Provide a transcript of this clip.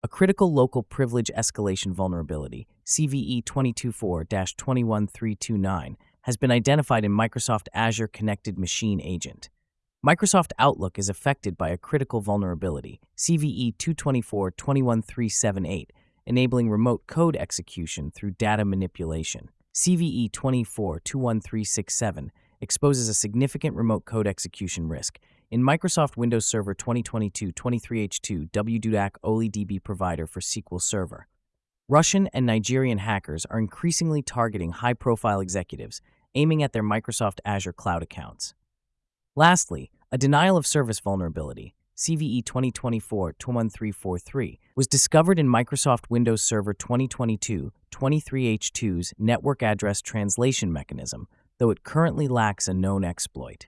A critical local privilege escalation vulnerability, CVE 224 21329, has been identified in Microsoft Azure Connected Machine Agent. Microsoft Outlook is affected by a critical vulnerability, CVE 224 21378, enabling remote code execution through data manipulation. CVE 24 21367 exposes a significant remote code execution risk. In Microsoft Windows Server 2022 23H2 WDUDAC OLE DB provider for SQL Server. Russian and Nigerian hackers are increasingly targeting high profile executives, aiming at their Microsoft Azure cloud accounts. Lastly, a denial of service vulnerability, CVE 2024 21343, was discovered in Microsoft Windows Server 2022 23H2's network address translation mechanism, though it currently lacks a known exploit.